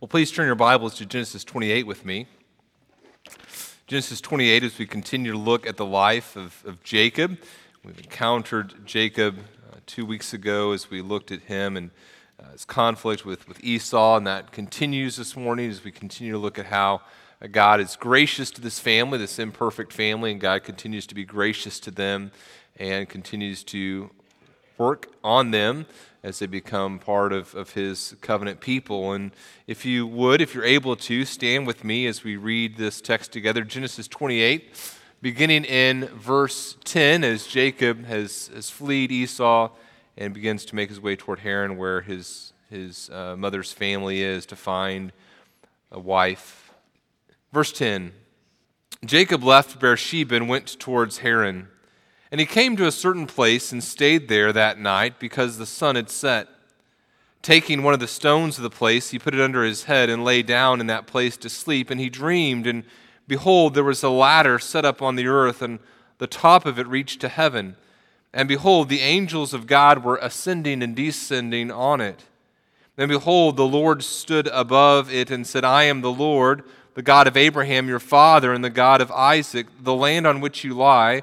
Well, please turn your Bibles to Genesis 28 with me. Genesis 28, as we continue to look at the life of, of Jacob. We've encountered Jacob uh, two weeks ago as we looked at him and uh, his conflict with, with Esau, and that continues this morning as we continue to look at how uh, God is gracious to this family, this imperfect family, and God continues to be gracious to them and continues to work on them as they become part of, of his covenant people. And if you would, if you're able to, stand with me as we read this text together Genesis 28, beginning in verse 10, as Jacob has, has fled Esau and begins to make his way toward Haran, where his, his uh, mother's family is, to find a wife. Verse 10 Jacob left Beersheba and went towards Haran. And he came to a certain place and stayed there that night because the sun had set. Taking one of the stones of the place, he put it under his head and lay down in that place to sleep. And he dreamed, and behold, there was a ladder set up on the earth, and the top of it reached to heaven. And behold, the angels of God were ascending and descending on it. And behold, the Lord stood above it and said, I am the Lord, the God of Abraham your father, and the God of Isaac. The land on which you lie,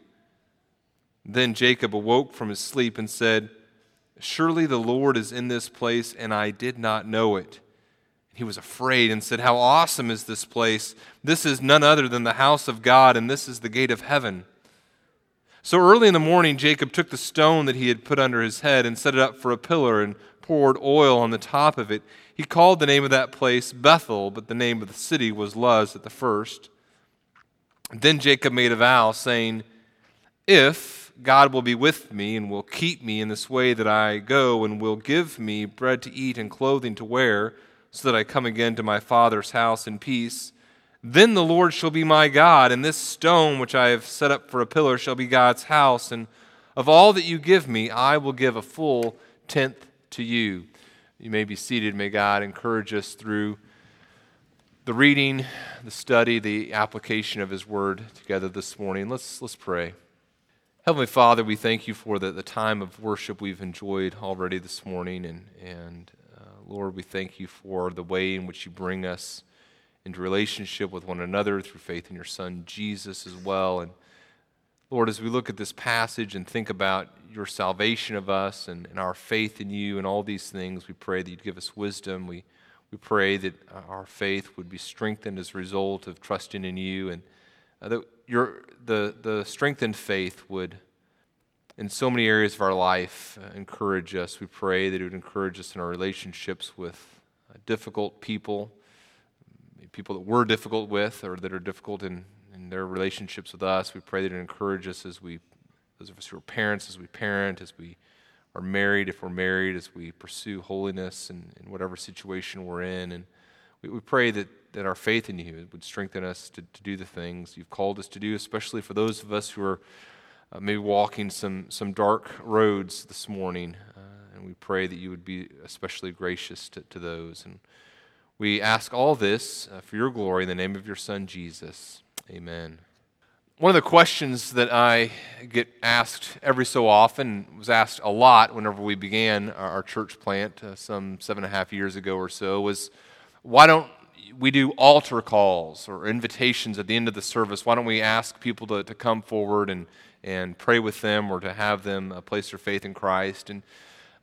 Then Jacob awoke from his sleep and said, Surely the Lord is in this place, and I did not know it. He was afraid and said, How awesome is this place! This is none other than the house of God, and this is the gate of heaven. So early in the morning, Jacob took the stone that he had put under his head and set it up for a pillar and poured oil on the top of it. He called the name of that place Bethel, but the name of the city was Luz at the first. Then Jacob made a vow, saying, If God will be with me and will keep me in this way that I go and will give me bread to eat and clothing to wear, so that I come again to my Father's house in peace. Then the Lord shall be my God, and this stone which I have set up for a pillar shall be God's house. And of all that you give me, I will give a full tenth to you. You may be seated. May God encourage us through the reading, the study, the application of His word together this morning. Let's, let's pray. Heavenly Father, we thank you for the, the time of worship we've enjoyed already this morning. And, and uh, Lord, we thank you for the way in which you bring us into relationship with one another through faith in your Son, Jesus, as well. And Lord, as we look at this passage and think about your salvation of us and, and our faith in you and all these things, we pray that you'd give us wisdom. We, we pray that our faith would be strengthened as a result of trusting in you and uh, that your, the, the strengthened faith would, in so many areas of our life, uh, encourage us. We pray that it would encourage us in our relationships with uh, difficult people, people that we're difficult with or that are difficult in, in their relationships with us. We pray that it encourage us as we, those of us who are parents, as we parent, as we are married, if we're married, as we pursue holiness in, in whatever situation we're in. And we, we pray that that our faith in you would strengthen us to, to do the things you've called us to do, especially for those of us who are uh, maybe walking some, some dark roads this morning. Uh, and we pray that you would be especially gracious to, to those. And we ask all this uh, for your glory in the name of your Son, Jesus. Amen. One of the questions that I get asked every so often, was asked a lot whenever we began our, our church plant uh, some seven and a half years ago or so, was why don't we do altar calls or invitations at the end of the service. Why don't we ask people to, to come forward and, and pray with them or to have them uh, place their faith in Christ? And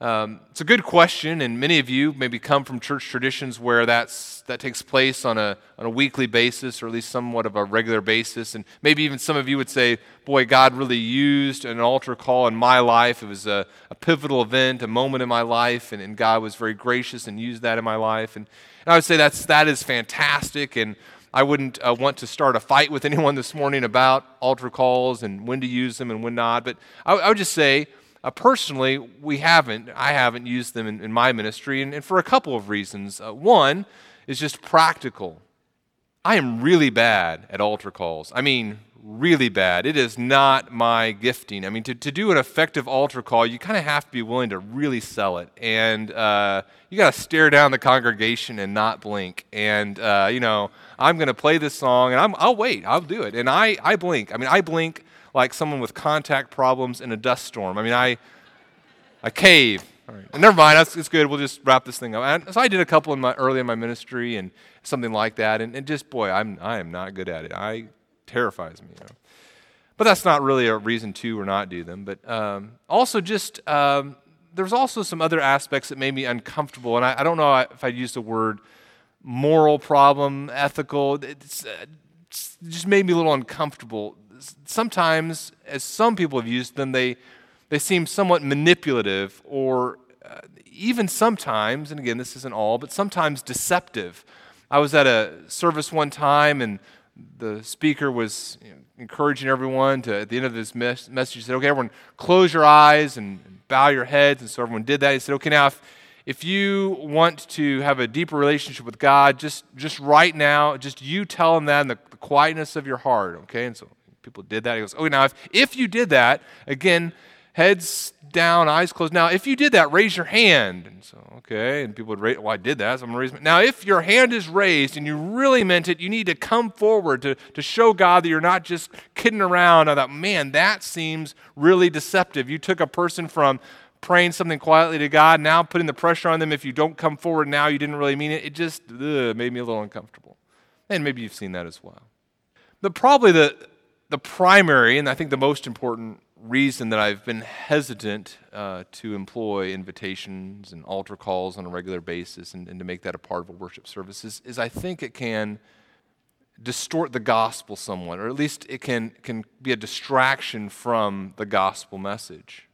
um, it's a good question, and many of you maybe come from church traditions where that's, that takes place on a, on a weekly basis or at least somewhat of a regular basis. And maybe even some of you would say, Boy, God really used an altar call in my life. It was a, a pivotal event, a moment in my life, and, and God was very gracious and used that in my life. And, and I would say that's, that is fantastic. And I wouldn't uh, want to start a fight with anyone this morning about altar calls and when to use them and when not. But I, I would just say, Uh, personally, we haven't, I haven't used them in, in my ministry, and, and, for a couple of reasons. Uh, one is just practical. I am really bad at altar calls. I mean, really bad. It is not my gifting. I mean, to, to do an effective altar call, you kind of have to be willing to really sell it. And uh, you got to stare down the congregation and not blink. And, uh, you know, I'm going to play this song and i will wait. I'll do it. And I, I blink. I mean, I blink like someone with contact problems in a dust storm. I mean, I, I cave. All right. Never mind. That's, it's good. We'll just wrap this thing up. And so I did a couple in my, early in my ministry and something like that. And, and just, boy, I'm, I am not good at it. I terrifies me. You know? But that's not really a reason to or not do them. But um, also, just um, there's also some other aspects that made me uncomfortable. And I, I don't know if I'd use the word moral problem, ethical. It's, uh, it's just made me a little uncomfortable. Sometimes, as some people have used them, they, they seem somewhat manipulative or uh, even sometimes, and again, this isn't all, but sometimes deceptive. I was at a service one time and the speaker was you know, encouraging everyone to, at the end of this mes- message, he said, okay, everyone, close your eyes and, bow your heads. And so everyone did that. He said, okay, now if, if you want to have a deeper relationship with God, just, just right now, just you tell him that in the, the quietness of your heart, okay? And so people did that. He goes, okay, now if, if you did that, again, heads down, eyes closed. Now, if you did that, raise your hand. And so, okay, and people would raise, well, I did that, so I'm going to raise my Now, if your hand is raised and you really meant it, you need to come forward to, to show God that you're not just kidding around. I thought, man, that seems really deceptive. You took a person from praying something quietly to God, now putting the pressure on them. If you don't come forward now, you didn't really mean it. It just ugh, made me a little uncomfortable. And maybe you've seen that as well. But probably the, the primary, and I think the most important reason that I've been hesitant uh, to employ invitations and altar calls on a regular basis and, and to make that a part of a worship service is, is, I think it can distort the gospel somewhat, or at least it can, can be a distraction from the gospel message.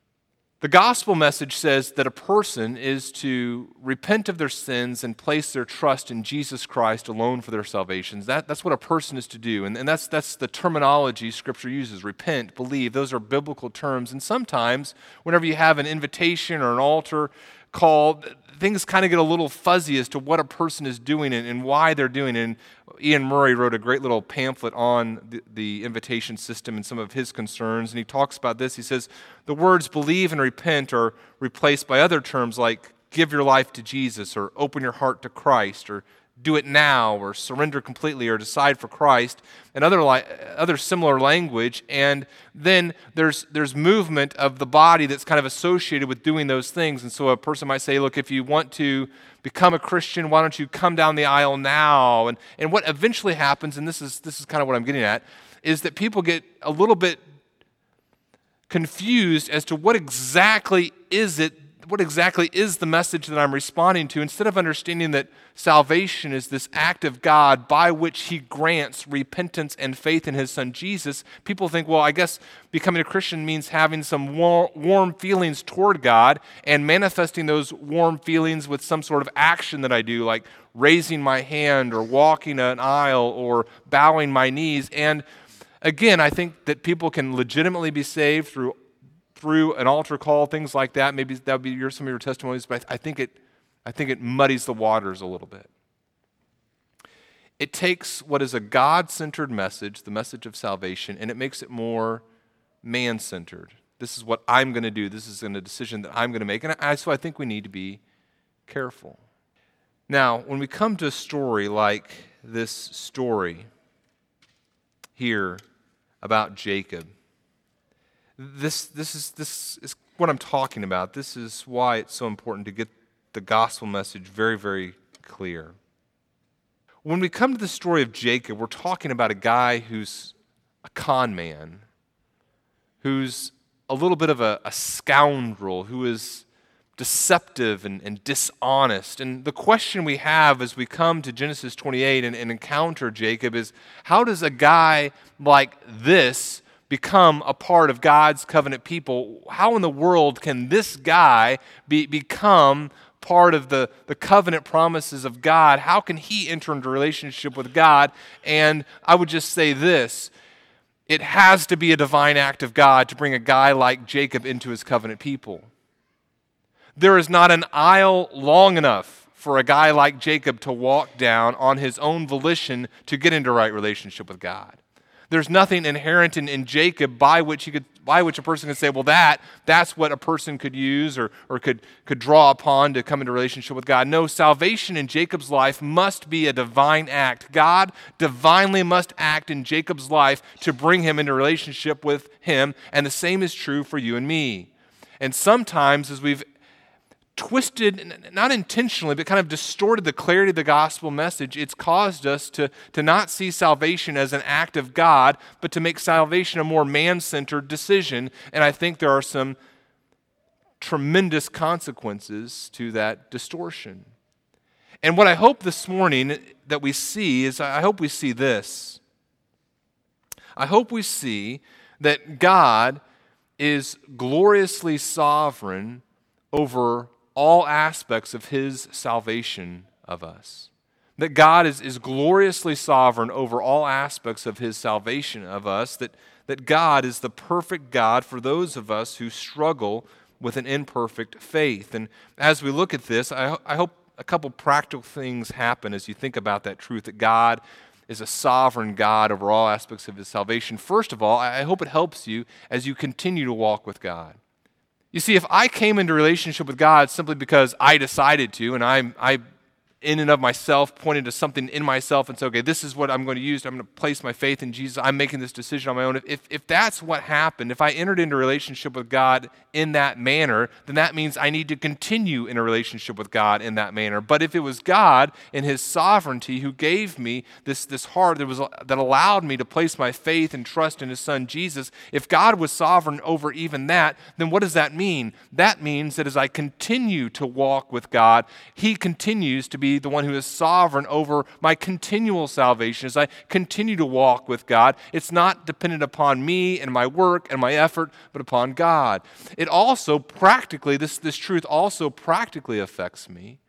The gospel message says that a person is to repent of their sins and place their trust in Jesus Christ alone for their salvation. That, that's what a person is to do. And, and that's, that's the terminology Scripture uses repent, believe. Those are biblical terms. And sometimes, whenever you have an invitation or an altar call, things kind of get a little fuzzy as to what a person is doing and, and why they're doing it. And Iain Murray wrote a great little pamphlet on the, the, invitation system and some of his concerns. And he talks about this. He says, The words believe and repent are replaced by other terms like give your life to Jesus or open your heart to Christ or do it now or surrender completely or decide for Christ and other, li- other similar language. And then there's, there's movement of the body that's kind of associated with doing those things. And so a person might say, look, if you want to become a Christian, why don't you come down the aisle now? And, and what eventually happens, and this is, this is kind of what I'm getting at, is that people get a little bit confused as to what exactly is it what exactly is the message that I'm responding to, instead of understanding that salvation is this act of God by which He grants repentance and faith in His Son Jesus, people think, well, I guess becoming a Christian means having some warm feelings toward God and manifesting those warm feelings with some sort of action that I do, like raising my hand or walking an aisle or bowing my knees. And again, I think that people can legitimately be saved through through an altar call, things like that. Maybe that would be your, some of your testimonies, but I, think it, I think it muddies the waters a little bit. It takes what is a God centered message, the message of salvation, and it makes it more man centered. This is what I'm going to do. This is a decision that I'm going to make. And I, so I think we need to be careful. Now, when we come to a story like this story here about Jacob, this, this, is, this is what I'm talking about. This is why it's so important to get the gospel message very, very clear. When we come to the story of Jacob, we're talking about a guy who's a con man, who's a little bit of a, a scoundrel, who is deceptive and, and, dishonest. And the question we have as we come to Genesis 28 and, and encounter Jacob is how does a guy like this become a part of God's covenant people, how in the world can this guy be, become part of the, the covenant promises of God? How can he enter into relationship with God? And I would just say this it has to be a divine act of God to bring a guy like Jacob into his covenant people. There is not an aisle long enough for a guy like Jacob to walk down on his own volition to get into right relationship with God. There's nothing inherent in, in Jacob by which, he could, by which a person could say, well, that, that's what a person could use or, or could, could draw upon to come into relationship with God. No, salvation in Jacob's life must be a divine act. God divinely must act in Jacob's life to bring him into relationship with him, and the same is true for you and me. And sometimes, as we've twisted, not intentionally, but kind of distorted the clarity of the gospel message, it's caused us to, to not see salvation as an act of God, but to make salvation a more man centered decision. And I think there are some tremendous consequences to that distortion. And what I hope this morning that we see is I hope we see this. I hope we see that God is gloriously sovereign over all aspects of his salvation of us. That God is, is gloriously sovereign over all aspects of his salvation of us. That, that God is the perfect God for those of us who struggle with an imperfect faith. And as we look at this, I, I hope a couple practical things happen as you think about that truth that God is a sovereign God over all aspects of his salvation. First of all, I hope it helps you as you continue to walk with God. You see, if I came into relationship with God simply because I decided to, and I, I in and of myself pointed to something in myself and said, okay, this is what I'm going to use. I'm going to place my faith in Jesus. I'm making this decision on my own. If, if that's what happened, if I entered into a relationship with God in that manner, then that means I need to continue in a relationship with God in that manner. But if it was God in His sovereignty who gave me this, this heart that, was, that allowed me to place my faith and trust in His Son Jesus, if God was sovereign over even that, then what does that mean? That means that as I continue to walk with God, He continues to be the one who is sovereign over my continual salvation as I continue to walk with God. It's not dependent upon me and my work and my effort, but upon God. It also practically, this, this truth also practically affects me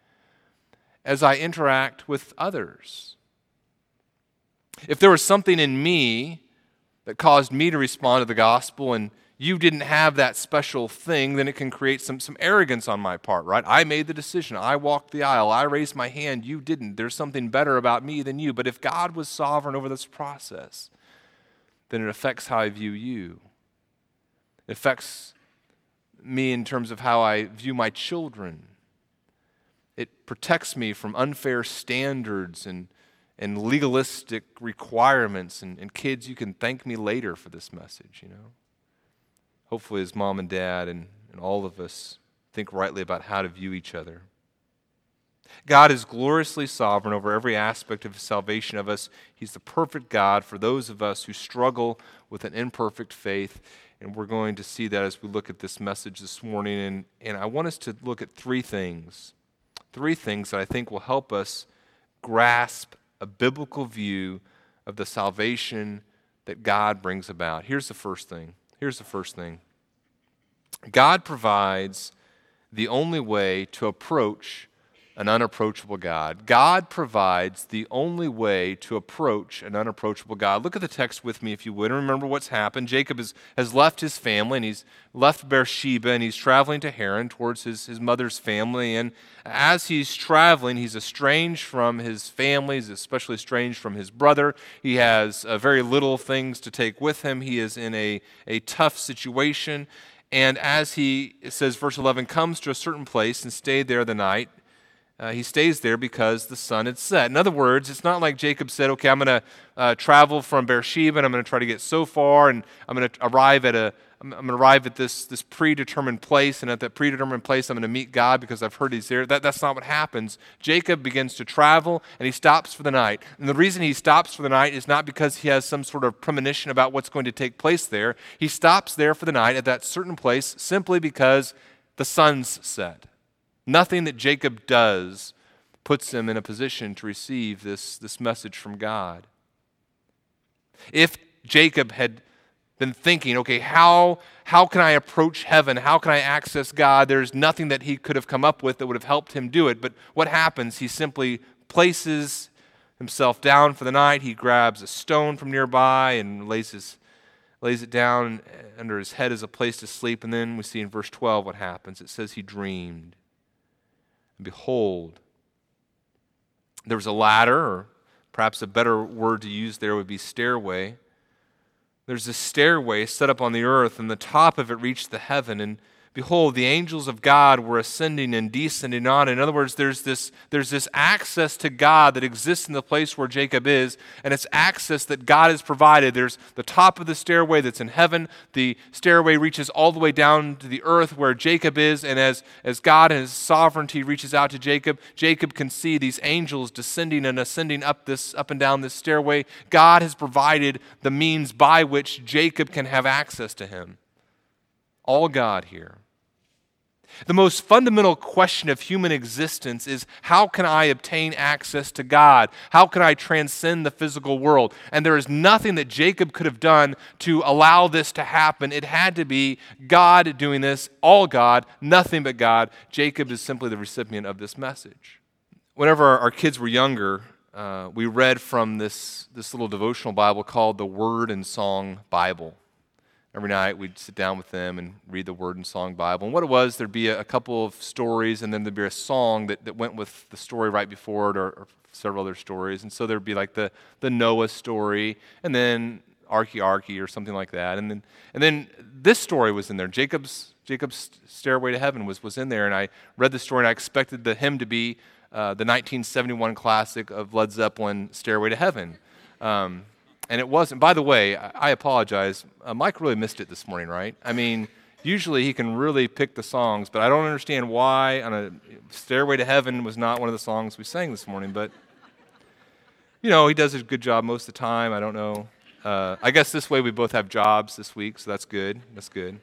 as I interact with others. If there was something in me that caused me to respond to the gospel and you didn't have that special thing, then it can create some, some arrogance on my part, right? I made the decision. I walked the aisle. I raised my hand. You didn't. There's something better about me than you. But if God was sovereign over this process, then it affects how I view you. It affects me in terms of how I view my children. It protects me from unfair standards and, and legalistic requirements. And, and kids, you can thank me later for this message, you know? Hopefully his mom and dad and, and all of us think rightly about how to view each other. God is gloriously sovereign over every aspect of the salvation of us. He's the perfect God for those of us who struggle with an imperfect faith. And we're going to see that as we look at this message this morning. And, and I want us to look at three things. Three things that I think will help us grasp a biblical view of the salvation that God brings about. Here's the first thing Here's the first thing. God provides the only way to approach an unapproachable God. God provides the only way to approach an unapproachable God. Look at the text with me, if you would, and remember what's happened. Jacob has, has left his family, and he's left Beersheba, and he's traveling to Haran towards his, his mother's family. And as he's traveling, he's estranged from his family, he's especially estranged from his brother. He has uh, very little things to take with him. He is in a, a tough situation. And as he, says, verse 11, comes to a certain place and stayed there the night, uh, he stays there because the sun had set. In other words, it's not like Jacob said, okay, I'm going to uh, travel from Beersheba and I'm going to try to get so far and I'm going to arrive at a, I'm, going to arrive at this, this predetermined place and at that predetermined place I'm going to meet God because I've heard he's there. That, that's not what happens. Jacob begins to travel and he stops for the night. And the reason he stops for the night is not because he has some sort of premonition about what's going to take place there. He stops there for the night at that certain place simply because the sun's set. Nothing that Jacob does puts him in a position to receive this, this message from God. If Jacob had been thinking, okay, how, how can I approach heaven? How can I access God? There's nothing that he could have come up with that would have helped him do it. But what happens? He simply places himself down for the night. He grabs a stone from nearby and lays his lays it down under his head as a place to sleep. And then we see in verse 12 what happens. It says he dreamed. And behold, there was a ladder, or perhaps a better word to use there would be stairway. There's a stairway set up on the earth, and the top of it reached the heaven. And behold, the angels of God were ascending and descending on. In other words, there's this, there's this access to God that exists in the place where Jacob is, and it's access that God has provided. There's the top of the stairway that's in heaven. The stairway reaches all the way down to the earth where Jacob is, and as, as God and his sovereignty reaches out to Jacob, Jacob can see these angels descending and ascending up this up and down this stairway. God has provided the means by which Jacob can have access to him. All God here. The most fundamental question of human existence is how can I obtain access to God? How can I transcend the physical world? And there is nothing that Jacob could have done to allow this to happen. It had to be God doing this, all God, nothing but God. Jacob is simply the recipient of this message. Whenever our, kids were younger, uh, we read from this, this little devotional Bible called the Word and Song Bible every night we'd sit down with them and read the word and song bible. And what it was there'd be a, a couple of stories and then there'd be a song that, that went with the story right before it or, or, several other stories. And so there'd be like the, the noah story and then arky or something like that. And then and then this story was in there. Jacob's jacob's stairway to heaven was, was in there and i read the story and i expected the hymn to be uh, the 1971 classic of led zeppelin stairway to heaven. Um, and it wasn't. By the way, I, apologize. Uh, Mike really missed it this morning, right? I mean, usually he can really pick the songs, but I don't understand why on a Stairway to Heaven was not one of the songs we sang this morning. But, you know, he does a good job most of the time. I don't know. Uh, I guess this way we both have jobs this week, so that's good. That's good.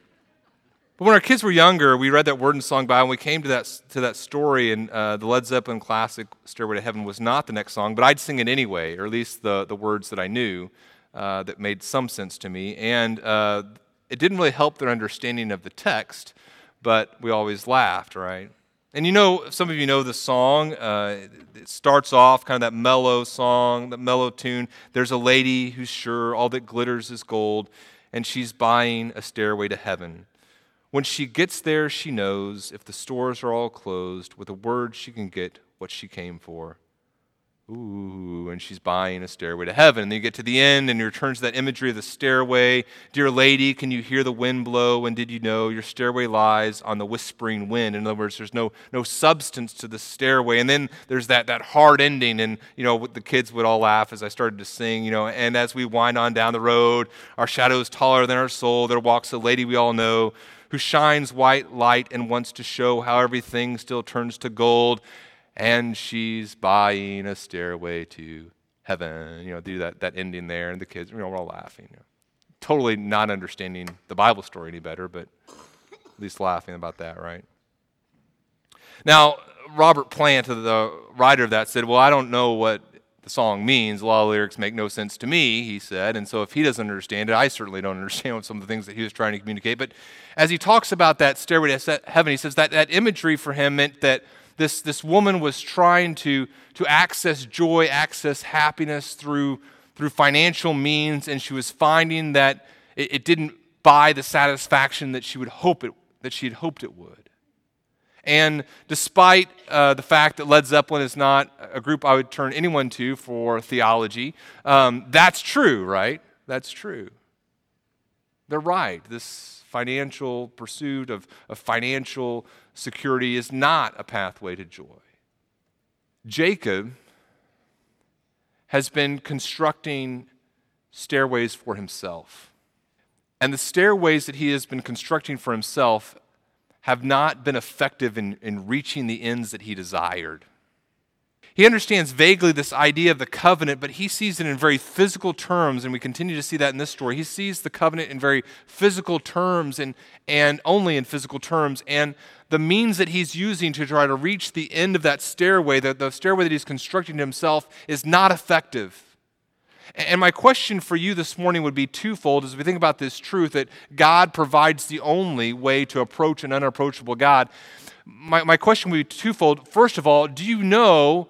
But when our kids were younger, we read that word and song Bible, and we came to that, to that story, and uh, the Led Zeppelin classic Stairway to Heaven was not the next song, but I'd sing it anyway, or at least the, the words that I knew uh, that made some sense to me. And uh, it didn't really help their understanding of the text, but we always laughed, right? And you know, some of you know the song. Uh, it starts off kind of that mellow song, that mellow tune. There's a lady who's sure all that glitters is gold, and she's buying a stairway to heaven. When she gets there, she knows if the stores are all closed, with a word she can get what she came for. Ooh, and she's buying a stairway to heaven. And then you get to the end and you return to that imagery of the stairway. Dear lady, can you hear the wind blow? And did you know your stairway lies on the whispering wind? In other words, there's no, no substance to the stairway. And then there's that, that hard ending. And, you know, the kids would all laugh as I started to sing, you know, and as we wind on down the road, our shadow is taller than our soul. There walks a lady we all know who shines white light and wants to show how everything still turns to gold. And she's buying a stairway to heaven. You know, do that, that ending there, and the kids, you know, we're all laughing. You know. Totally not understanding the Bible story any better, but at least laughing about that, right? Now, Robert Plant, the writer of that, said, Well, I don't know what the song means. A lot of lyrics make no sense to me, he said. And so if he doesn't understand it, I certainly don't understand some of the things that he was trying to communicate. But as he talks about that stairway to heaven, he says that that imagery for him meant that this, this woman was trying to, to access joy, access happiness through, through financial means, and she was finding that it, it didn't buy the satisfaction that she would hope it, that she had hoped it would. And despite uh, the fact that Led Zeppelin is not a group I would turn anyone to for theology, um, that's true, right? That's true. They're right. This financial pursuit of, of financial security is not a pathway to joy. Jacob has been constructing stairways for himself. And the stairways that he has been constructing for himself have not been effective in, in reaching the ends that he desired. He understands vaguely this idea of the covenant, but he sees it in very physical terms, and we continue to see that in this story. He sees the covenant in very physical terms and, and only in physical terms. And the means that he's using to try to reach the end of that stairway, the, the stairway that he's constructing himself, is not effective. And my question for you this morning would be twofold as we think about this truth that God provides the only way to approach an unapproachable God. My, my question would be twofold. First of all, do you know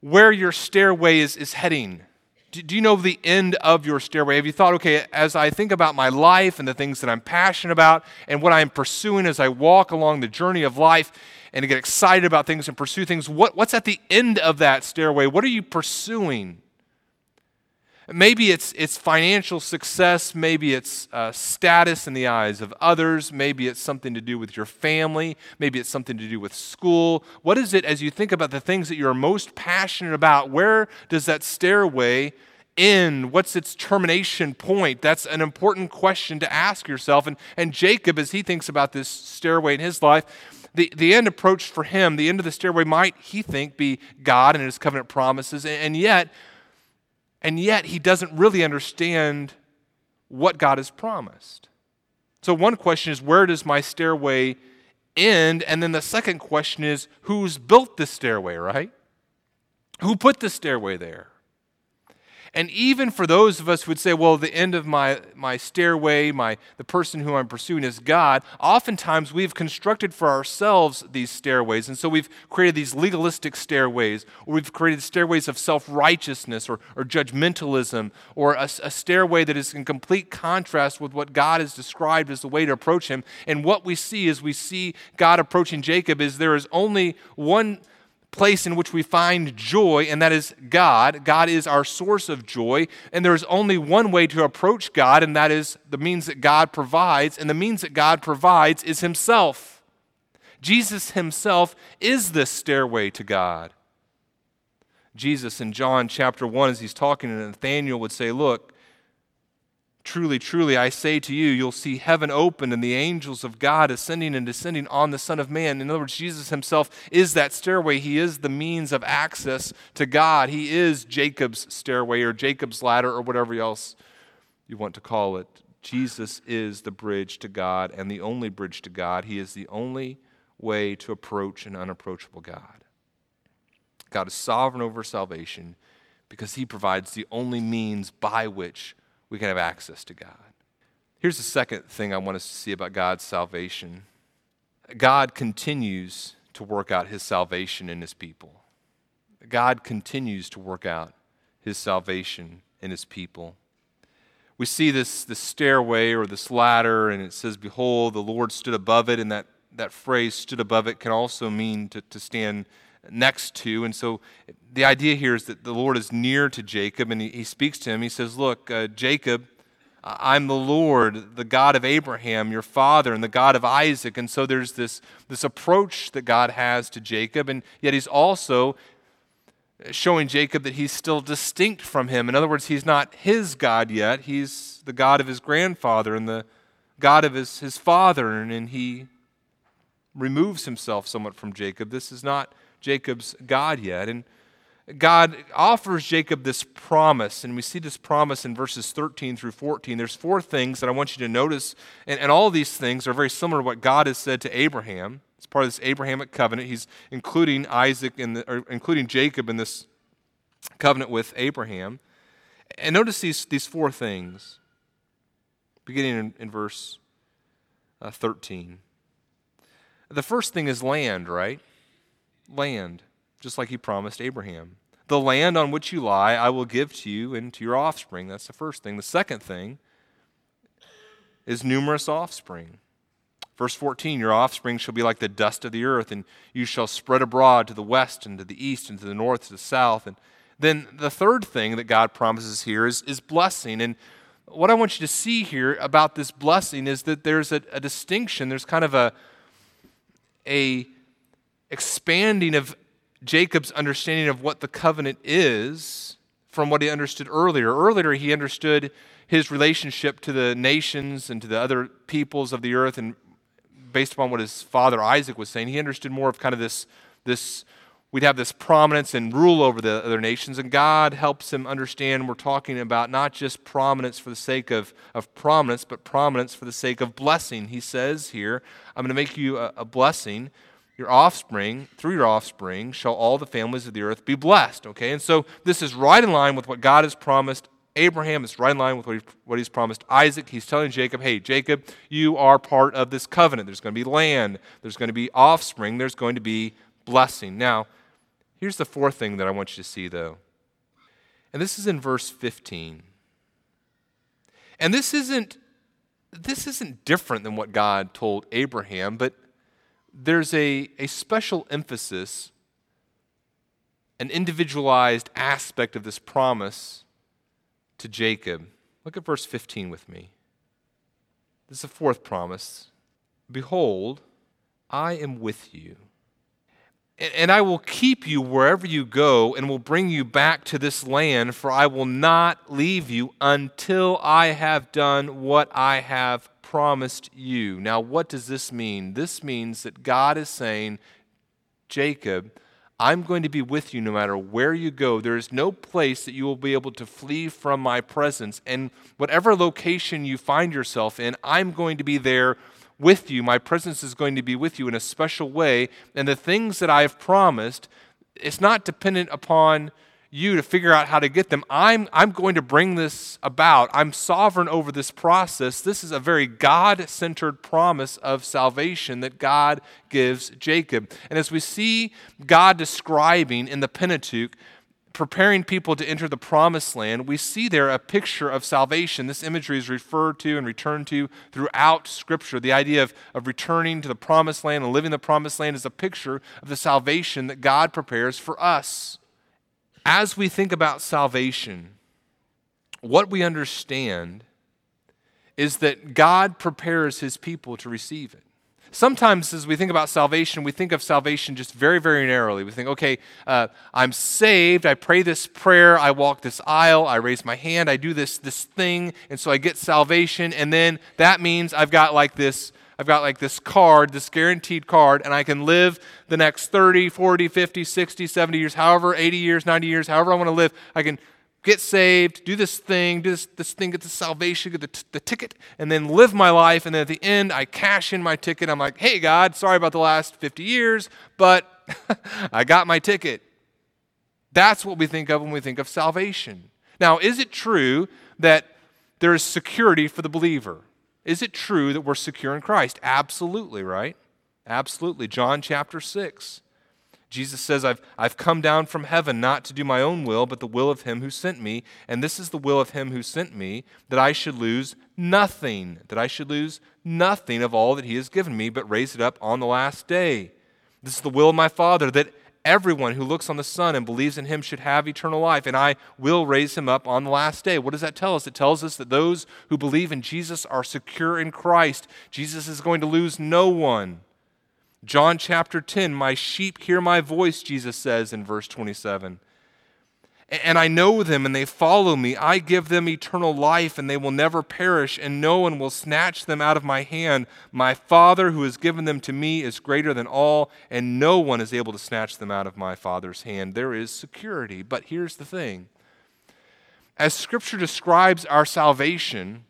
where your stairway is, is heading? Do you know the end of your stairway? Have you thought, okay, as I think about my life and the things that I'm passionate about and what I'm pursuing as I walk along the journey of life and to get excited about things and pursue things, what, what's at the end of that stairway? What are you pursuing? Maybe it's, it's financial success. Maybe it's uh, status in the eyes of others. Maybe it's something to do with your family. Maybe it's something to do with school. What is it as you think about the things that you're most passionate about? Where does that stairway end? What's its termination point? That's an important question to ask yourself. And, and Jacob, as he thinks about this stairway in his life, the, the end approach for him, the end of the stairway might, he think, be God and his covenant promises. And, and yet, and yet he doesn't really understand what God has promised. So, one question is, where does my stairway end? And then the second question is, who's built this stairway, right? Who put the stairway there? And even for those of us who would say, well, the end of my, my stairway, my, the person who I'm pursuing is God, oftentimes we've constructed for ourselves these stairways. And so we've created these legalistic stairways, or we've created stairways of self righteousness or, or judgmentalism, or a, a stairway that is in complete contrast with what God has described as the way to approach Him. And what we see as we see God approaching Jacob is there is only one place in which we find joy, and that is God. God is our source of joy, and there is only one way to approach God, and that is the means that God provides, and the means that God provides is Himself. Jesus Himself is this stairway to God. Jesus in John chapter 1, as he's talking to Nathanael, would say, Look, Truly, truly, I say to you, you'll see heaven open and the angels of God ascending and descending on the Son of Man. In other words, Jesus himself is that stairway. He is the means of access to God. He is Jacob's stairway or Jacob's ladder or whatever else you want to call it. Jesus is the bridge to God and the only bridge to God. He is the only way to approach an unapproachable God. God is sovereign over salvation because he provides the only means by which we can have access to God. Here's the second thing I want us to see about God's salvation God continues to work out his salvation in his people. God continues to work out his salvation in his people. We see this, this stairway or this ladder, and it says, Behold, the Lord stood above it. And that, that phrase, stood above it, can also mean to, to stand next to. And so the idea here is that the Lord is near to Jacob and he, he speaks to him. He says, Look, uh, Jacob, I'm the Lord, the God of Abraham, your father, and the God of Isaac. And so there's this, this approach that God has to Jacob, and yet he's also showing Jacob that he's still distinct from him. In other words, he's not his God yet, he's the God of his grandfather and the God of his, his father, and, and he removes himself somewhat from Jacob. This is not Jacob's God yet. And God offers Jacob this promise, and we see this promise in verses 13 through 14. There's four things that I want you to notice, and, and all these things are very similar to what God has said to Abraham. It's part of this Abrahamic covenant. He's including Isaac or including Jacob in this covenant with Abraham. And notice these, these four things, beginning in, in verse uh, 13. The first thing is land, right? Land, just like he promised Abraham. The land on which you lie, I will give to you and to your offspring. That's the first thing. The second thing is numerous offspring. Verse 14 Your offspring shall be like the dust of the earth, and you shall spread abroad to the west and to the east and to the north to the south. And then the third thing that God promises here is, is blessing. And what I want you to see here about this blessing is that there's a, a distinction, there's kind of a, a expanding of Jacob's understanding of what the covenant is from what he understood earlier. Earlier, he understood his relationship to the nations and to the other peoples of the earth, and based upon what his father Isaac was saying, he understood more of kind of this, this we'd have this prominence and rule over the other nations, and God helps him understand we're talking about not just prominence for the sake of, of prominence, but prominence for the sake of blessing. He says here, I'm going to make you a, a blessing your offspring, through your offspring, shall all the families of the earth be blessed. Okay? And so this is right in line with what God has promised Abraham. It's right in line with what, he, what he's promised Isaac. He's telling Jacob, hey, Jacob, you are part of this covenant. There's going to be land, there's going to be offspring, there's going to be blessing. Now, here's the fourth thing that I want you to see, though. And this is in verse 15. And this isn't this isn't different than what God told Abraham, but there's a, a special emphasis, an individualized aspect of this promise to Jacob. Look at verse 15 with me. This is the fourth promise. Behold, I am with you and I will keep you wherever you go and will bring you back to this land, for I will not leave you until I have done what I have promised you. Now, what does this mean? This means that God is saying, Jacob, I'm going to be with you no matter where you go. There is no place that you will be able to flee from my presence. And whatever location you find yourself in, I'm going to be there with you. My presence is going to be with you in a special way. And the things that I have promised, it's not dependent upon you to figure out how to get them. I'm, I'm going to bring this about. I'm sovereign over this process. This is a very God centered promise of salvation that God gives Jacob. And as we see God describing in the Pentateuch, preparing people to enter the promised land, we see there a picture of salvation. This imagery is referred to and returned to throughout Scripture. The idea of, of returning to the promised land and living the promised land is a picture of the salvation that God prepares for us. As we think about salvation, what we understand is that God prepares his people to receive it. Sometimes, as we think about salvation, we think of salvation just very, very narrowly. We think, okay, uh, I'm saved. I pray this prayer. I walk this aisle. I raise my hand. I do this, this thing. And so I get salvation. And then that means I've got like this. I've got like this card, this guaranteed card, and I can live the next 30, 40, 50, 60, 70 years, however, 80 years, 90 years, however I want to live. I can get saved, do this thing, do this, this thing, get the salvation, get the, t- the ticket, and then live my life. And then at the end, I cash in my ticket. I'm like, hey, God, sorry about the last 50 years, but I got my ticket. That's what we think of when we think of salvation. Now, is it true that there is security for the believer? Is it true that we're secure in Christ? Absolutely, right? Absolutely. John chapter 6. Jesus says, I've, I've come down from heaven not to do my own will, but the will of him who sent me. And this is the will of him who sent me, that I should lose nothing, that I should lose nothing of all that he has given me, but raise it up on the last day. This is the will of my Father, that everyone who looks on the Son and believes in him should have eternal life, and I will raise him up on the last day. What does that tell us? It tells us that those who believe in Jesus are secure in Christ. Jesus is going to lose no one. John chapter 10, my sheep hear my voice, Jesus says in verse 27. And I know them and they follow me. I give them eternal life and they will never perish, and no one will snatch them out of my hand. My Father who has given them to me is greater than all, and no one is able to snatch them out of my Father's hand. There is security. But here's the thing as Scripture describes our salvation,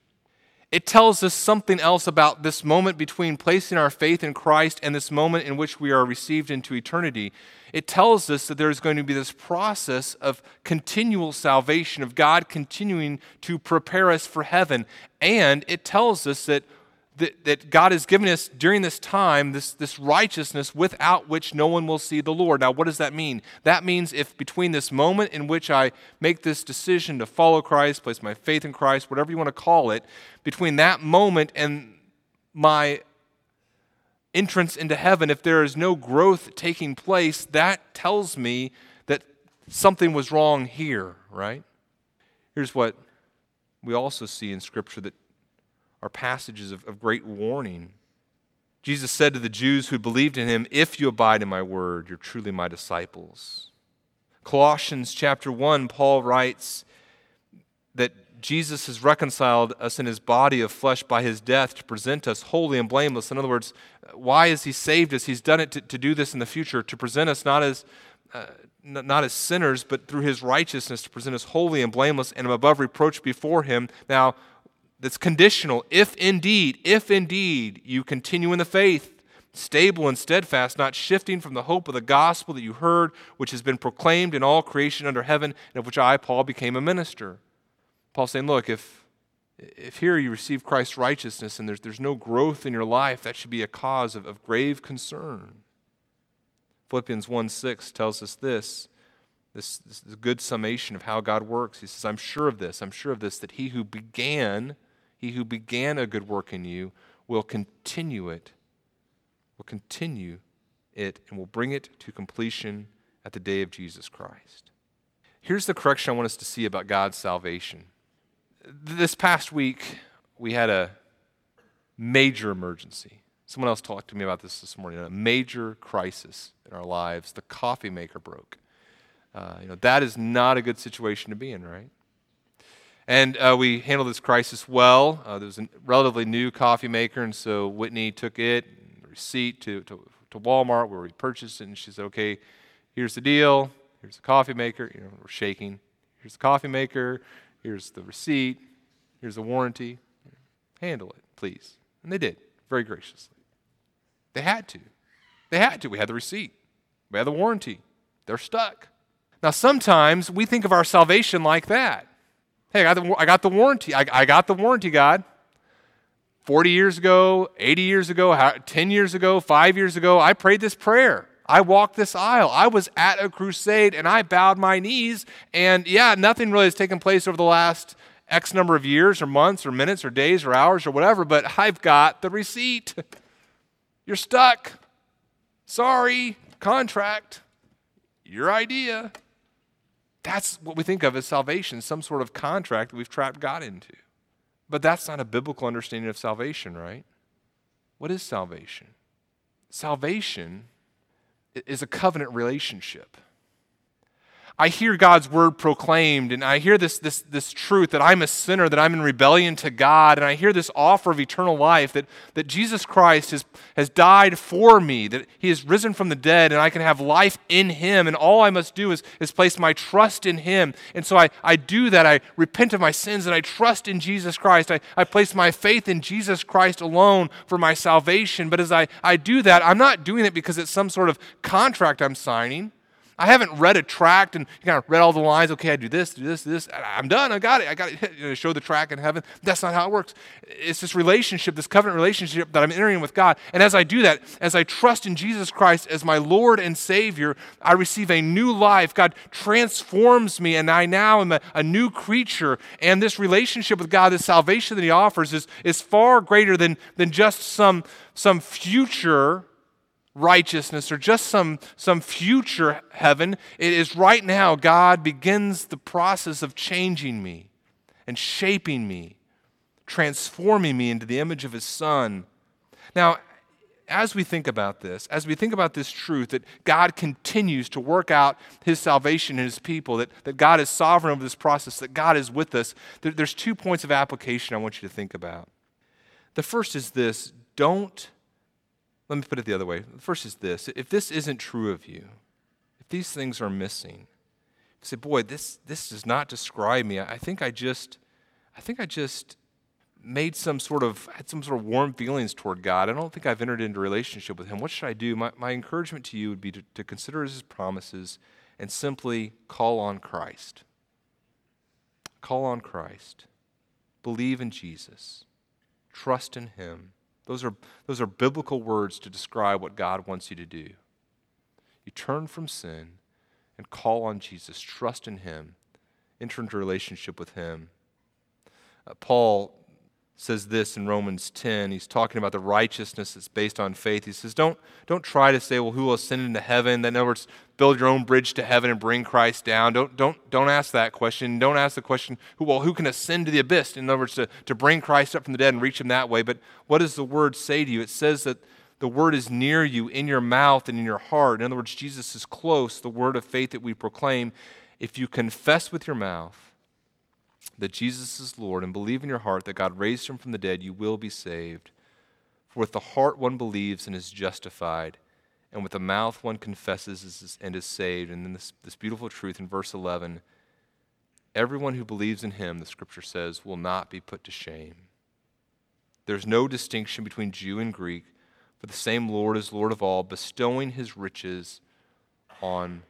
it tells us something else about this moment between placing our faith in Christ and this moment in which we are received into eternity. It tells us that there's going to be this process of continual salvation, of God continuing to prepare us for heaven. And it tells us that that, that God has given us during this time, this, this righteousness without which no one will see the Lord. Now, what does that mean? That means if between this moment in which I make this decision to follow Christ, place my faith in Christ, whatever you want to call it, between that moment and my entrance into heaven, if there is no growth taking place, that tells me that something was wrong here, right? Here's what we also see in Scripture that are passages of, of great warning. Jesus said to the Jews who believed in him, If you abide in my word, you're truly my disciples. Colossians chapter 1, Paul writes that Jesus has reconciled us in his body of flesh by his death to present us holy and blameless. In other words, why has he saved us? He's done it to, to do this in the future, to present us not as, uh, not as sinners, but through his righteousness, to present us holy and blameless and above reproach before him. Now, that's conditional. If indeed, if indeed you continue in the faith, stable and steadfast, not shifting from the hope of the gospel that you heard, which has been proclaimed in all creation under heaven, and of which I, Paul, became a minister. Paul's saying, look, if if here you receive Christ's righteousness and there's, there's no growth in your life, that should be a cause of, of grave concern. Philippians 1 6 tells us this this, this, this good summation of how God works. He says, I'm sure of this, I'm sure of this, that he who began, he who began a good work in you will continue it, will continue it, and will bring it to completion at the day of Jesus Christ. Here's the correction I want us to see about God's salvation. This past week, we had a major emergency. Someone else talked to me about this this morning. A major crisis in our lives. The coffee maker broke. Uh, you know that is not a good situation to be in, right? And uh, we handled this crisis well. Uh, there was a relatively new coffee maker, and so Whitney took it, the receipt to, to, to Walmart where we purchased it, and she said, "Okay, here's the deal. Here's the coffee maker. You know, we're shaking. Here's the coffee maker. Here's the receipt. Here's the warranty. Handle it, please." And they did very graciously. They had to. They had to. We had the receipt, we had the warranty. They're stuck. Now, sometimes we think of our salvation like that. Hey, I got the, I got the warranty. I, I got the warranty, God. 40 years ago, 80 years ago, 10 years ago, five years ago, I prayed this prayer. I walked this aisle. I was at a crusade and I bowed my knees. And yeah, nothing really has taken place over the last X number of years or months or minutes or days or hours or whatever, but I've got the receipt. You're stuck. Sorry, contract. Your idea. That's what we think of as salvation, some sort of contract that we've trapped God into. But that's not a biblical understanding of salvation, right? What is salvation? Salvation is a covenant relationship. I hear God's word proclaimed, and I hear this, this, this truth that I'm a sinner, that I'm in rebellion to God, and I hear this offer of eternal life that, that Jesus Christ has, has died for me, that He has risen from the dead, and I can have life in Him, and all I must do is, is place my trust in Him. And so I, I do that. I repent of my sins, and I trust in Jesus Christ. I, I place my faith in Jesus Christ alone for my salvation. But as I, I do that, I'm not doing it because it's some sort of contract I'm signing. I haven't read a tract and you kind of read all the lines. Okay, I do this, do this, do this. I'm done. I got it. I got it. You know, show the track in heaven. That's not how it works. It's this relationship, this covenant relationship that I'm entering with God. And as I do that, as I trust in Jesus Christ as my Lord and Savior, I receive a new life. God transforms me, and I now am a, a new creature. And this relationship with God, this salvation that He offers, is, is far greater than, than just some, some future righteousness or just some, some future heaven. It is right now God begins the process of changing me and shaping me, transforming me into the image of His Son. Now, as we think about this, as we think about this truth that God continues to work out His salvation in His people, that, that God is sovereign over this process, that God is with us, there, there's two points of application I want you to think about. The first is this don't let me put it the other way. The first is this if this isn't true of you, if these things are missing, say, boy, this, this does not describe me. I think I just, I think I just made some sort of had some sort of warm feelings toward God. I don't think I've entered into a relationship with Him. What should I do? My, my encouragement to you would be to, to consider His promises and simply call on Christ. Call on Christ. Believe in Jesus. Trust in Him. Those are, those are biblical words to describe what God wants you to do. You turn from sin and call on Jesus, trust in Him, enter into relationship with Him. Uh, Paul says this in Romans 10. He's talking about the righteousness that's based on faith. He says, Don't, don't try to say, well, who will ascend into heaven? In other words, build your own bridge to heaven and bring Christ down. Don't, don't, don't ask that question. Don't ask the question, who, well, who can ascend to the abyss? In other words, to, to bring Christ up from the dead and reach him that way. But what does the word say to you? It says that the word is near you, in your mouth and in your heart. In other words, Jesus is close, the word of faith that we proclaim. If you confess with your mouth, that Jesus is Lord and believe in your heart that God raised him from the dead, you will be saved. For with the heart one believes and is justified, and with the mouth one confesses and is saved. And then this, this beautiful truth in verse 11 everyone who believes in him, the scripture says, will not be put to shame. There's no distinction between Jew and Greek, for the same Lord is Lord of all, bestowing his riches on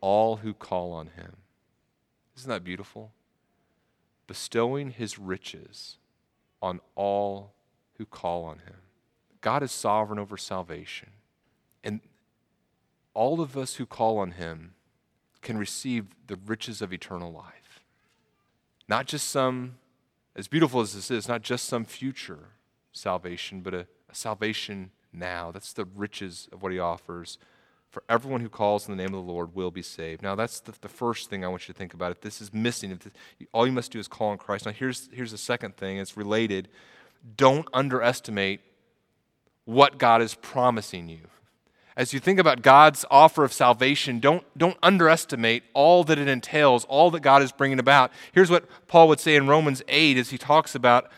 all who call on him. Isn't that beautiful? Bestowing his riches on all who call on him. God is sovereign over salvation. And all of us who call on him can receive the riches of eternal life. Not just some, as beautiful as this is, not just some future salvation, but a, a salvation now. That's the riches of what he offers. For everyone who calls in the name of the Lord will be saved. Now, that's the, the first thing I want you to think about. If this is missing, if this, all you must do is call on Christ. Now, here's, here's the second thing it's related. Don't underestimate what God is promising you. As you think about God's offer of salvation, don't, don't underestimate all that it entails, all that God is bringing about. Here's what Paul would say in Romans 8 as he talks about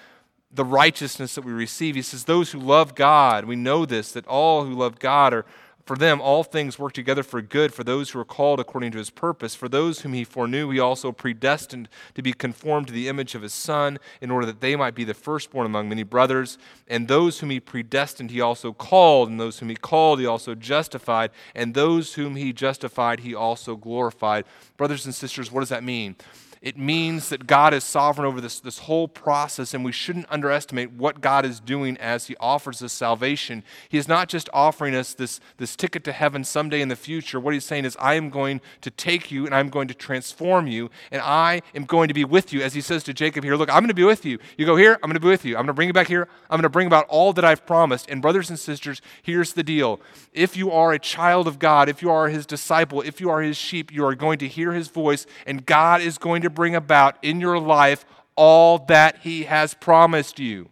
the righteousness that we receive. He says, Those who love God, we know this, that all who love God are for them, all things work together for good for those who are called according to his purpose. For those whom he foreknew, he also predestined to be conformed to the image of his Son, in order that they might be the firstborn among many brothers. And those whom he predestined, he also called. And those whom he called, he also justified. And those whom he justified, he also glorified. Brothers and sisters, what does that mean? It means that God is sovereign over this, this whole process, and we shouldn't underestimate what God is doing as He offers us salvation. He is not just offering us this, this ticket to heaven someday in the future. What He's saying is, I am going to take you and I'm going to transform you, and I am going to be with you. As He says to Jacob here, Look, I'm going to be with you. You go here, I'm going to be with you. I'm going to bring you back here. I'm going to bring about all that I've promised. And, brothers and sisters, here's the deal. If you are a child of God, if you are His disciple, if you are His sheep, you are going to hear His voice, and God is going to to bring about in your life all that He has promised you.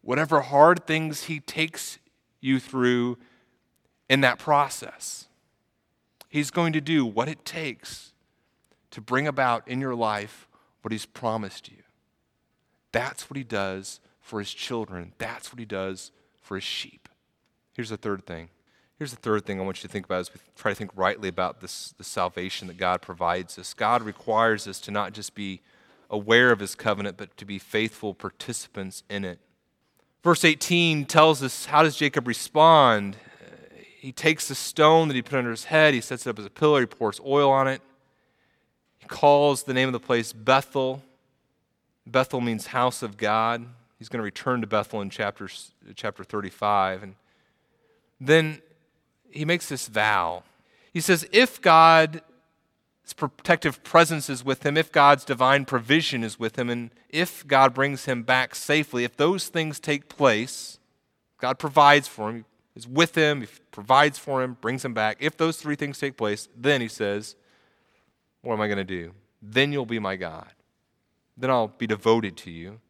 Whatever hard things He takes you through in that process, He's going to do what it takes to bring about in your life what He's promised you. That's what He does for His children, that's what He does for His sheep. Here's the third thing Here's the third thing I want you to think about as we try to think rightly about this, the salvation that God provides us. God requires us to not just be aware of his covenant, but to be faithful participants in it. Verse 18 tells us how does Jacob respond? He takes the stone that he put under his head, he sets it up as a pillar, he pours oil on it. He calls the name of the place Bethel. Bethel means house of God. He's going to return to Bethel in chapter, chapter 35. And then he makes this vow. He says, if God's protective presence is with him, if God's divine provision is with him, and if God brings him back safely, if those things take place, God provides for him, is with him, he provides for him, brings him back. If those three things take place, then he says, What am I going to do? Then you'll be my God. Then I'll be devoted to you.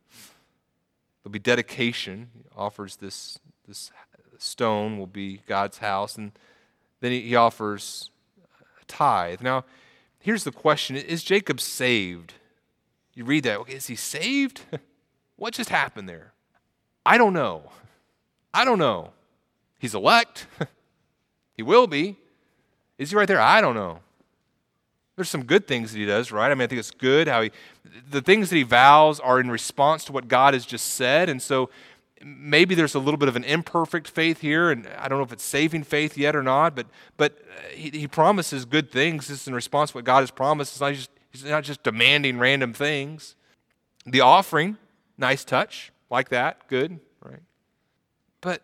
There'll be dedication. He offers this, this stone will be God's house. And then he, offers a tithe. Now, here's the question Is Jacob saved? You read that. Okay, is he saved? what just happened there? I don't know. I don't know. He's elect. he will be. Is he right there? I don't know. There's some good things that he does, right? I mean, I think it's good how he, the things that he vows are in response to what God has just said. And so maybe there's a little bit of an imperfect faith here, and I don't know if it's saving faith yet or not, but, but uh, he, he promises good things. This is in response to what God has promised. It's not just, he's not just demanding random things. The offering, nice touch, like that, good, right? But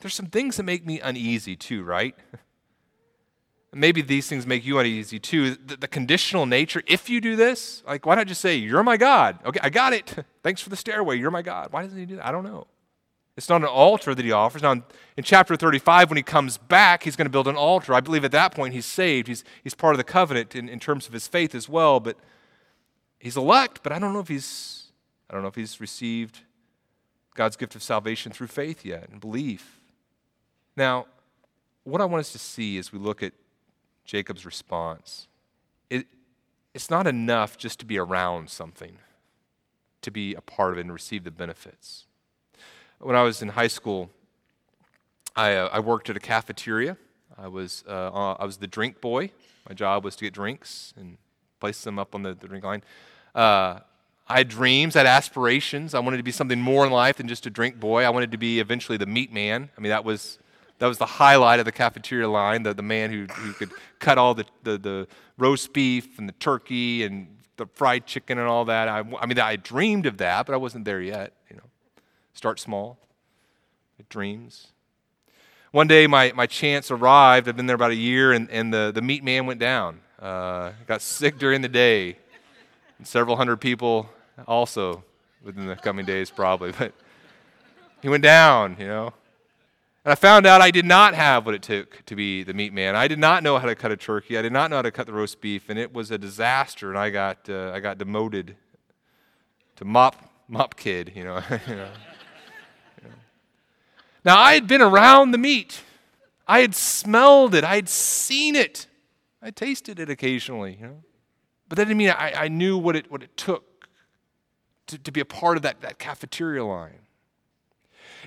there's some things that make me uneasy too, right? Maybe these things make you uneasy too. The, the, conditional nature, if you do this, like, why not just say, You're my God? Okay, I got it. Thanks for the stairway. You're my God. Why doesn't he do that? I don't know. It's not an altar that he offers. Now, in chapter 35, when he comes back, he's going to build an altar. I believe at that point he's saved. He's, he's part of the covenant in, in terms of his faith as well. But he's elect, but I don't know if he's I don't know if he's received God's gift of salvation through faith yet and belief. Now, what I want us to see as we look at Jacob's response, it, it's not enough just to be around something, to be a part of it and receive the benefits when I was in high school, I, uh, I worked at a cafeteria. I was, uh, I was the drink boy. My job was to get drinks and place them up on the, the drink line. Uh, I had dreams, I had aspirations. I wanted to be something more in life than just a drink boy. I wanted to be eventually the meat man. I mean, that was, that was the highlight of the cafeteria line, the, the man who, who could cut all the, the, the roast beef and the turkey and the fried chicken and all that. I, I mean, I dreamed of that, but I wasn't there yet, you know. Start small, dreams. One day, my, my chance arrived. I've been there about a year, and, and the, the meat man went down. Uh, got sick during the day. And several hundred people also within the coming days, probably. But he went down, you know. And I found out I did not have what it took to be the meat man. I did not know how to cut a turkey. I did not know how to cut the roast beef, and it was a disaster. And I got uh, I got demoted to mop mop kid, you know. you know. Now I had been around the meat. I had smelled it. I had seen it. I tasted it occasionally, you know. But that didn't mean I, I knew what it what it took to, to be a part of that, that cafeteria line.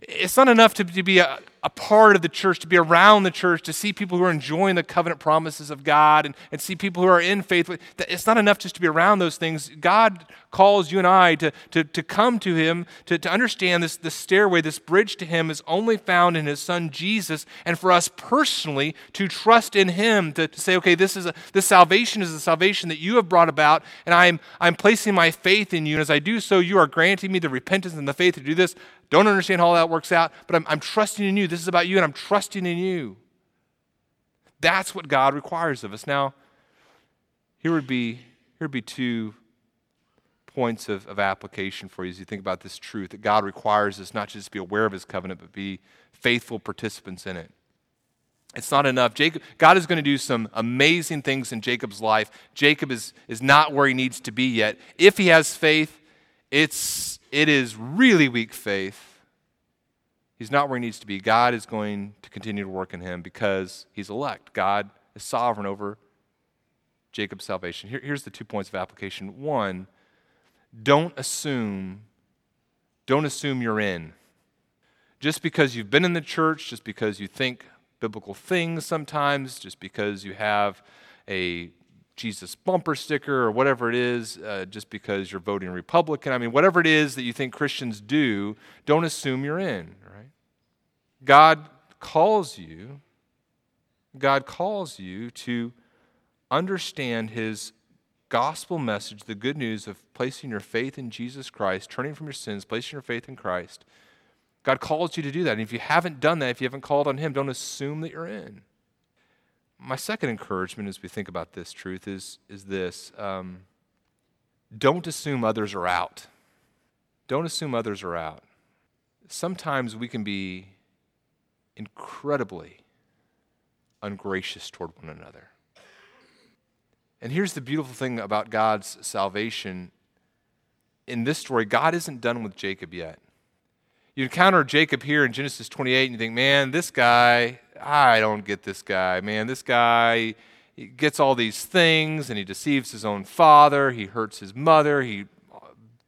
It's not enough to, to be a, a part of the church, to be around the church, to see people who are enjoying the covenant promises of God and, and see people who are in faith. It's not enough just to be around those things. God calls you and I to, to, to come to Him, to, to understand this, this stairway, this bridge to Him is only found in His Son Jesus, and for us personally to trust in Him, to, to say, okay, this, is a, this salvation is a salvation that you have brought about, and I'm, I'm placing my faith in you, and as I do so, you are granting me the repentance and the faith to do this. Don't understand how that works out, but I'm, I'm trusting in you. This is about you, and I'm trusting in you. That's what God requires of us. Now, here would be, here would be two points of, of application for you as you think about this truth that God requires us not just to be aware of his covenant, but be faithful participants in it. It's not enough. Jacob, God is going to do some amazing things in Jacob's life. Jacob is, is not where he needs to be yet. If he has faith, it's, it is really weak faith He's not where he needs to be. God is going to continue to work in him because he's elect. God is sovereign over Jacob's salvation. Here, here's the two points of application. One, don't assume, don't assume you're in. Just because you've been in the church, just because you think biblical things sometimes, just because you have a Jesus bumper sticker or whatever it is, uh, just because you're voting Republican. I mean, whatever it is that you think Christians do, don't assume you're in. Right? God calls you, God calls you to understand his gospel message, the good news of placing your faith in Jesus Christ, turning from your sins, placing your faith in Christ. God calls you to do that. And if you haven't done that, if you haven't called on him, don't assume that you're in. My second encouragement as we think about this truth is, is this um, don't assume others are out. Don't assume others are out. Sometimes we can be incredibly ungracious toward one another. And here's the beautiful thing about God's salvation. In this story, God isn't done with Jacob yet. You encounter Jacob here in Genesis 28 and you think, man, this guy, I don't get this guy. Man, this guy gets all these things and he deceives his own father, he hurts his mother, he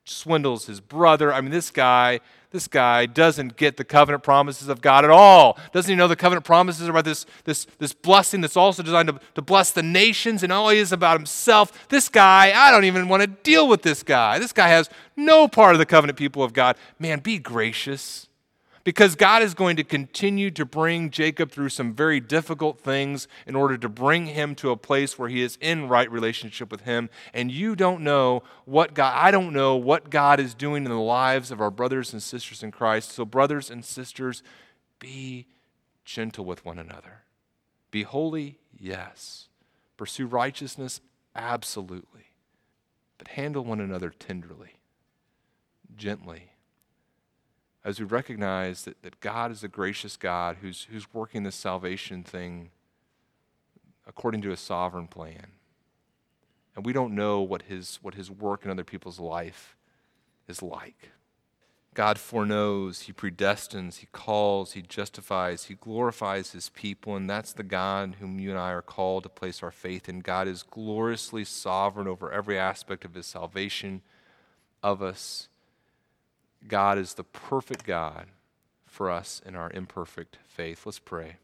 swindles his brother. I mean, this guy, this guy doesn't get the covenant promises of God at all. Doesn't he know the covenant promises are about this, this, this blessing that's also designed to, to bless the nations and all he is about himself? This guy, I don't even want to deal with this guy. This guy has no part of the covenant people of God. Man, be gracious because God is going to continue to bring Jacob through some very difficult things in order to bring him to a place where he is in right relationship with him. And you don't know what God, I don't know what God is doing in the lives of our brothers and sisters in Christ. So, brothers and sisters, be gentle with one another. Be holy, yes. Pursue righteousness, absolutely. But handle one another tenderly, gently as we recognize that, that God is a gracious God who's, who's working this salvation thing according to a sovereign plan. And we don't know what his, what his work in other people's life is like. God foreknows, He predestines, He calls, He justifies, He glorifies His people, and that's the God whom you and I are called to place our faith in. God is gloriously sovereign over every aspect of His salvation of us. God is the perfect God for us in our imperfect faith. Let's pray.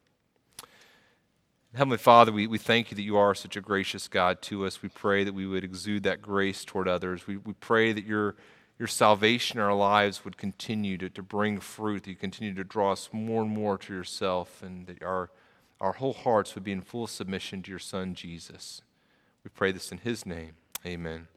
Heavenly Father, we, we thank you that you are such a gracious God to us. We pray that we would exude that grace toward others. We, we pray that your, your salvation in our lives would continue to, to bring fruit, that you continue to draw us more and more to yourself, and that our, our whole hearts would be in full submission to your Son, Jesus. We pray this in his name. Amen.